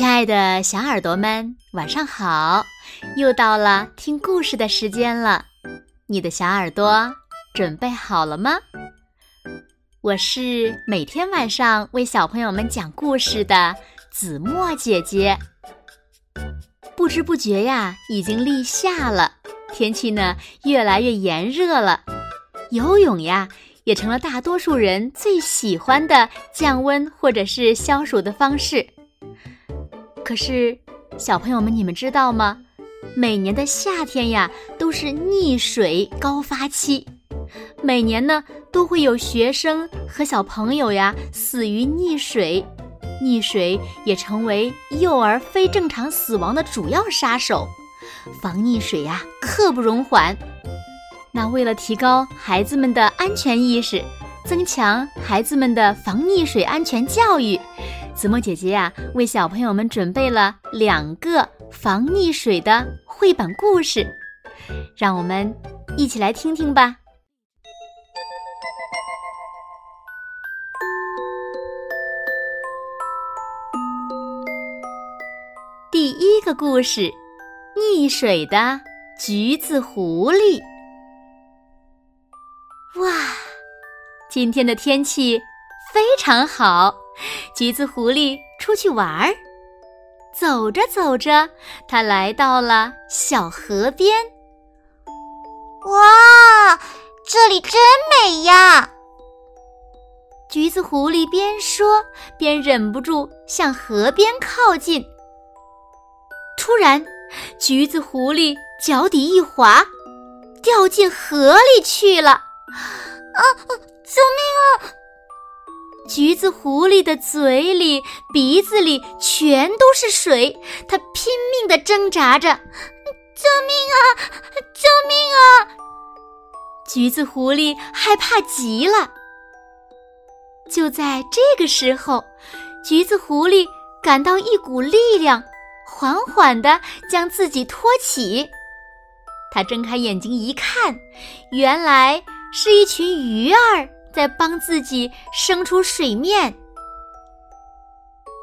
亲爱的小耳朵们，晚上好！又到了听故事的时间了，你的小耳朵准备好了吗？我是每天晚上为小朋友们讲故事的子墨姐姐。不知不觉呀，已经立夏了，天气呢越来越炎热了，游泳呀也成了大多数人最喜欢的降温或者是消暑的方式。可是，小朋友们，你们知道吗？每年的夏天呀，都是溺水高发期。每年呢，都会有学生和小朋友呀死于溺水。溺水也成为幼儿非正常死亡的主要杀手。防溺水呀，刻不容缓。那为了提高孩子们的安全意识，增强孩子们的防溺水安全教育。子墨姐姐呀，为小朋友们准备了两个防溺水的绘本故事，让我们一起来听听吧。第一个故事：溺水的橘子狐狸。哇，今天的天气非常好。橘子狐狸出去玩儿，走着走着，它来到了小河边。哇，这里真美呀！橘子狐狸边说边忍不住向河边靠近。突然，橘子狐狸脚底一滑，掉进河里去了。啊！救命啊！橘子狐狸的嘴里、鼻子里全都是水，它拼命地挣扎着：“救命啊！救命啊！”橘子狐狸害怕极了。就在这个时候，橘子狐狸感到一股力量，缓缓地将自己托起。他睁开眼睛一看，原来是一群鱼儿。在帮自己升出水面，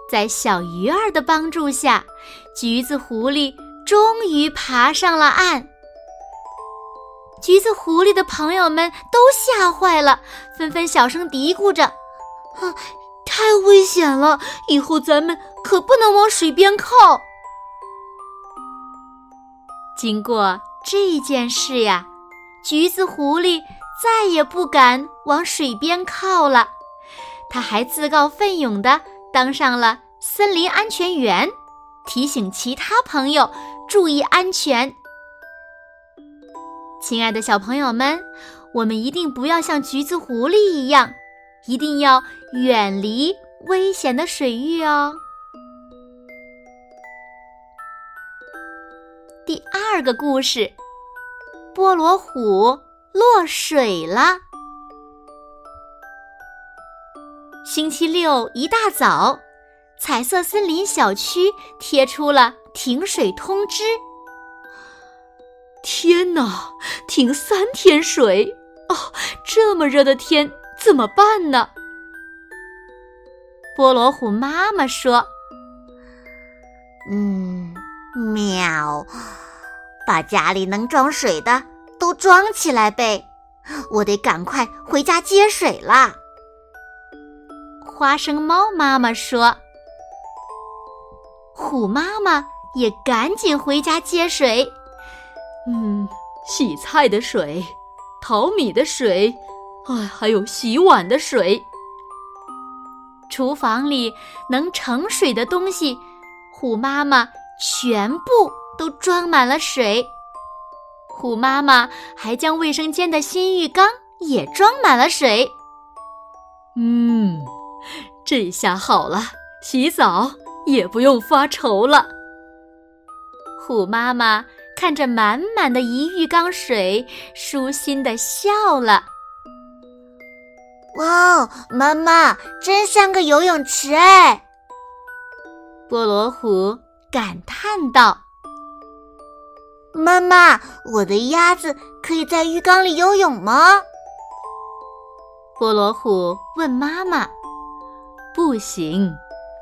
在小鱼儿的帮助下，橘子狐狸终于爬上了岸。橘子狐狸的朋友们都吓坏了，纷纷小声嘀咕着：“啊，太危险了！以后咱们可不能往水边靠。”经过这件事呀，橘子狐狸。再也不敢往水边靠了，他还自告奋勇地当上了森林安全员，提醒其他朋友注意安全。亲爱的小朋友们，我们一定不要像橘子狐狸一样，一定要远离危险的水域哦。第二个故事：菠萝虎。落水了。星期六一大早，彩色森林小区贴出了停水通知。天哪，停三天水！哦，这么热的天怎么办呢？菠萝虎妈妈说：“嗯，喵，把家里能装水的。”都装起来呗，我得赶快回家接水啦。花生猫妈妈说：“虎妈妈也赶紧回家接水。嗯，洗菜的水，淘米的水，哎，还有洗碗的水。厨房里能盛水的东西，虎妈妈全部都装满了水。”虎妈妈还将卫生间的新浴缸也装满了水。嗯，这下好了，洗澡也不用发愁了。虎妈妈看着满满的一浴缸水，舒心的笑了。哇，妈妈真像个游泳池哎！菠萝虎感叹道。妈妈，我的鸭子可以在浴缸里游泳吗？菠萝虎问妈妈。不行，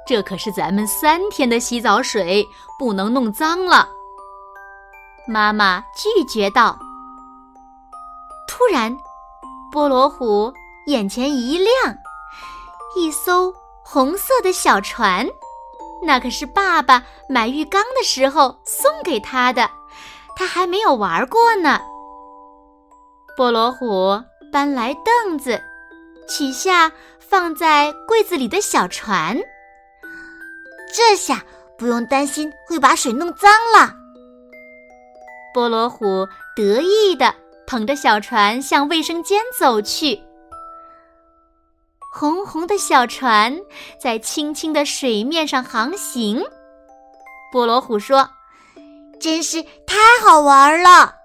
这可是咱们三天的洗澡水，不能弄脏了。”妈妈拒绝道。突然，菠萝虎眼前一亮，一艘红色的小船，那可是爸爸买浴缸的时候送给他的，他还没有玩过呢。波罗虎搬来凳子，取下放在柜子里的小船，这下不用担心会把水弄脏了。波罗虎得意的捧着小船向卫生间走去。红红的小船在清清的水面上航行。波罗虎说：“真是太好玩了。”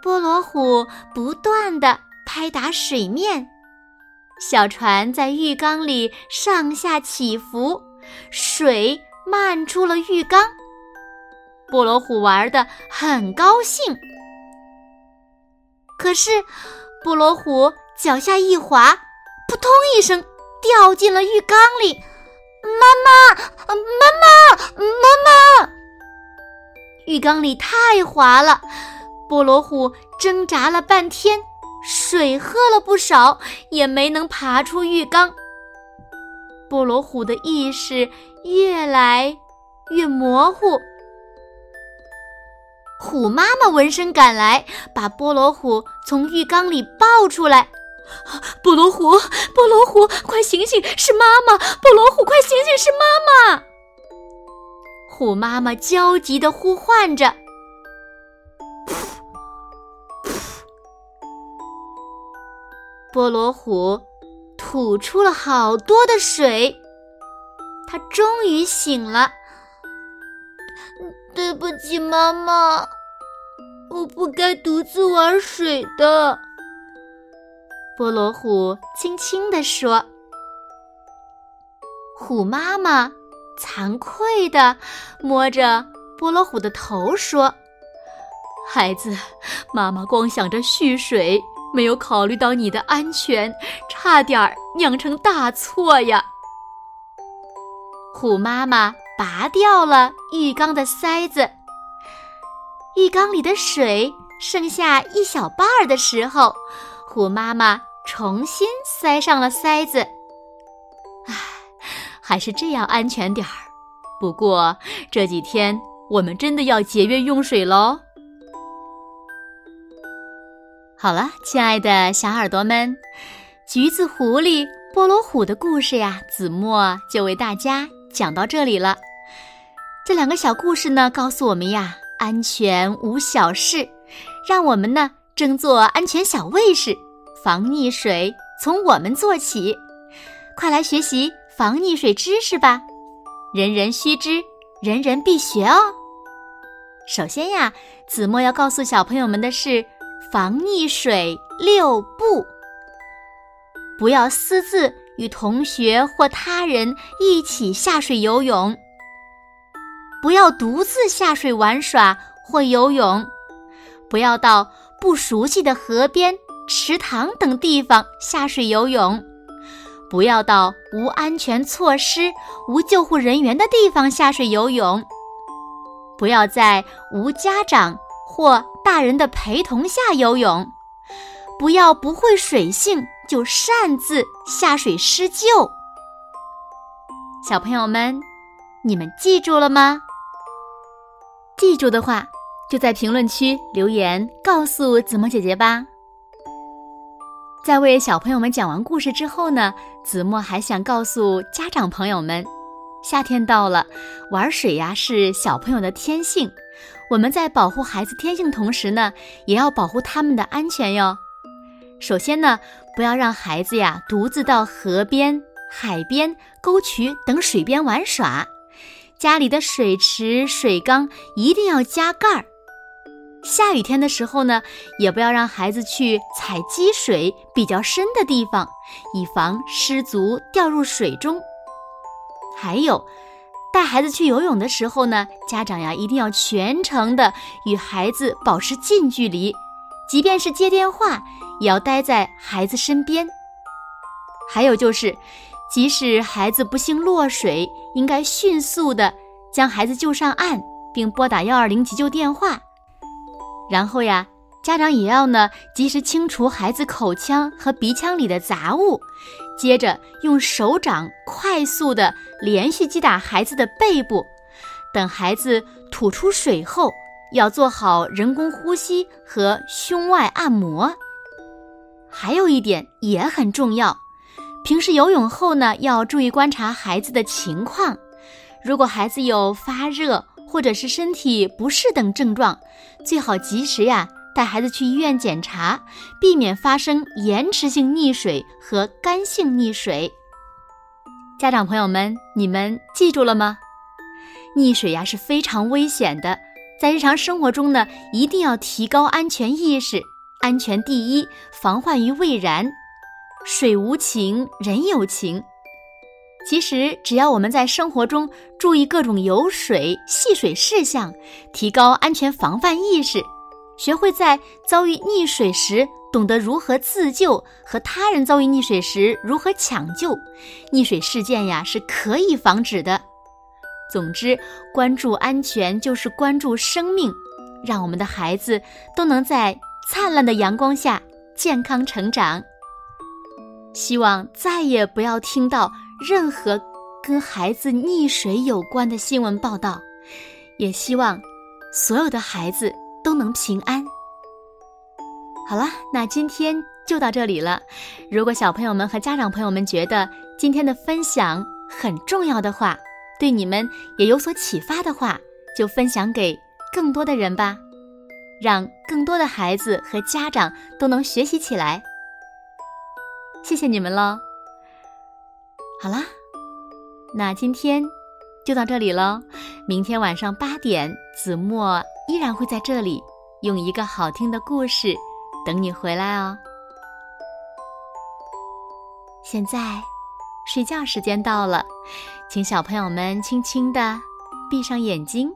波罗虎不断地拍打水面，小船在浴缸里上下起伏，水漫出了浴缸。波罗虎玩得很高兴，可是波罗虎脚下一滑，扑通一声掉进了浴缸里。妈妈，妈妈，妈妈！浴缸里太滑了。波罗虎挣扎了半天，水喝了不少，也没能爬出浴缸。波罗虎的意识越来越模糊。虎妈妈闻声赶来，把波罗虎从浴缸里抱出来。波罗虎，波罗虎，快醒醒，是妈妈！波罗虎，快醒醒，是妈妈！虎妈妈焦急地呼唤着。菠萝虎吐出了好多的水，它终于醒了。对不起，妈妈，我不该独自玩水的。菠萝虎轻轻地说。虎妈妈惭愧地摸着波罗虎的头说：“孩子，妈妈光想着蓄水。”没有考虑到你的安全，差点酿成大错呀！虎妈妈拔掉了浴缸的塞子，浴缸里的水剩下一小半儿的时候，虎妈妈重新塞上了塞子。还是这样安全点儿。不过这几天我们真的要节约用水喽。好了，亲爱的小耳朵们，橘子狐狸、菠萝虎的故事呀，子墨就为大家讲到这里了。这两个小故事呢，告诉我们呀，安全无小事，让我们呢争做安全小卫士，防溺水从我们做起。快来学习防溺水知识吧，人人须知，人人必学哦。首先呀，子墨要告诉小朋友们的是。防溺水六步：不要私自与同学或他人一起下水游泳；不要独自下水玩耍或游泳；不要到不熟悉的河边、池塘等地方下水游泳；不要到无安全措施、无救护人员的地方下水游泳；不要在无家长。或大人的陪同下游泳，不要不会水性就擅自下水施救。小朋友们，你们记住了吗？记住的话，就在评论区留言告诉子墨姐姐吧。在为小朋友们讲完故事之后呢，子墨还想告诉家长朋友们：夏天到了，玩水呀是小朋友的天性。我们在保护孩子天性同时呢，也要保护他们的安全哟。首先呢，不要让孩子呀独自到河边、海边、沟渠等水边玩耍。家里的水池、水缸一定要加盖儿。下雨天的时候呢，也不要让孩子去踩积水比较深的地方，以防失足掉入水中。还有。带孩子去游泳的时候呢，家长呀一定要全程的与孩子保持近距离，即便是接电话，也要待在孩子身边。还有就是，即使孩子不幸落水，应该迅速的将孩子救上岸，并拨打幺二零急救电话。然后呀，家长也要呢及时清除孩子口腔和鼻腔里的杂物，接着用手掌快速的连续击打孩子的背部。等孩子吐出水后，要做好人工呼吸和胸外按摩。还有一点也很重要，平时游泳后呢，要注意观察孩子的情况。如果孩子有发热或者是身体不适等症状，最好及时呀带孩子去医院检查，避免发生延迟性溺水和干性溺水。家长朋友们，你们记住了吗？溺水呀是非常危险的，在日常生活中呢，一定要提高安全意识。安全第一，防患于未然。水无情，人有情。其实，只要我们在生活中注意各种游水、戏水事项，提高安全防范意识，学会在遭遇溺水时懂得如何自救，和他人遭遇溺水时如何抢救，溺水事件呀是可以防止的。总之，关注安全就是关注生命，让我们的孩子都能在。灿烂的阳光下健康成长。希望再也不要听到任何跟孩子溺水有关的新闻报道，也希望所有的孩子都能平安。好了，那今天就到这里了。如果小朋友们和家长朋友们觉得今天的分享很重要的话，对你们也有所启发的话，就分享给更多的人吧。让更多的孩子和家长都能学习起来，谢谢你们喽！好啦，那今天就到这里喽。明天晚上八点，子墨依然会在这里，用一个好听的故事等你回来哦。现在睡觉时间到了，请小朋友们轻轻的闭上眼睛，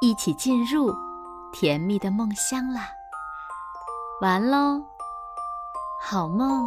一起进入。甜蜜的梦乡啦，完喽，好梦。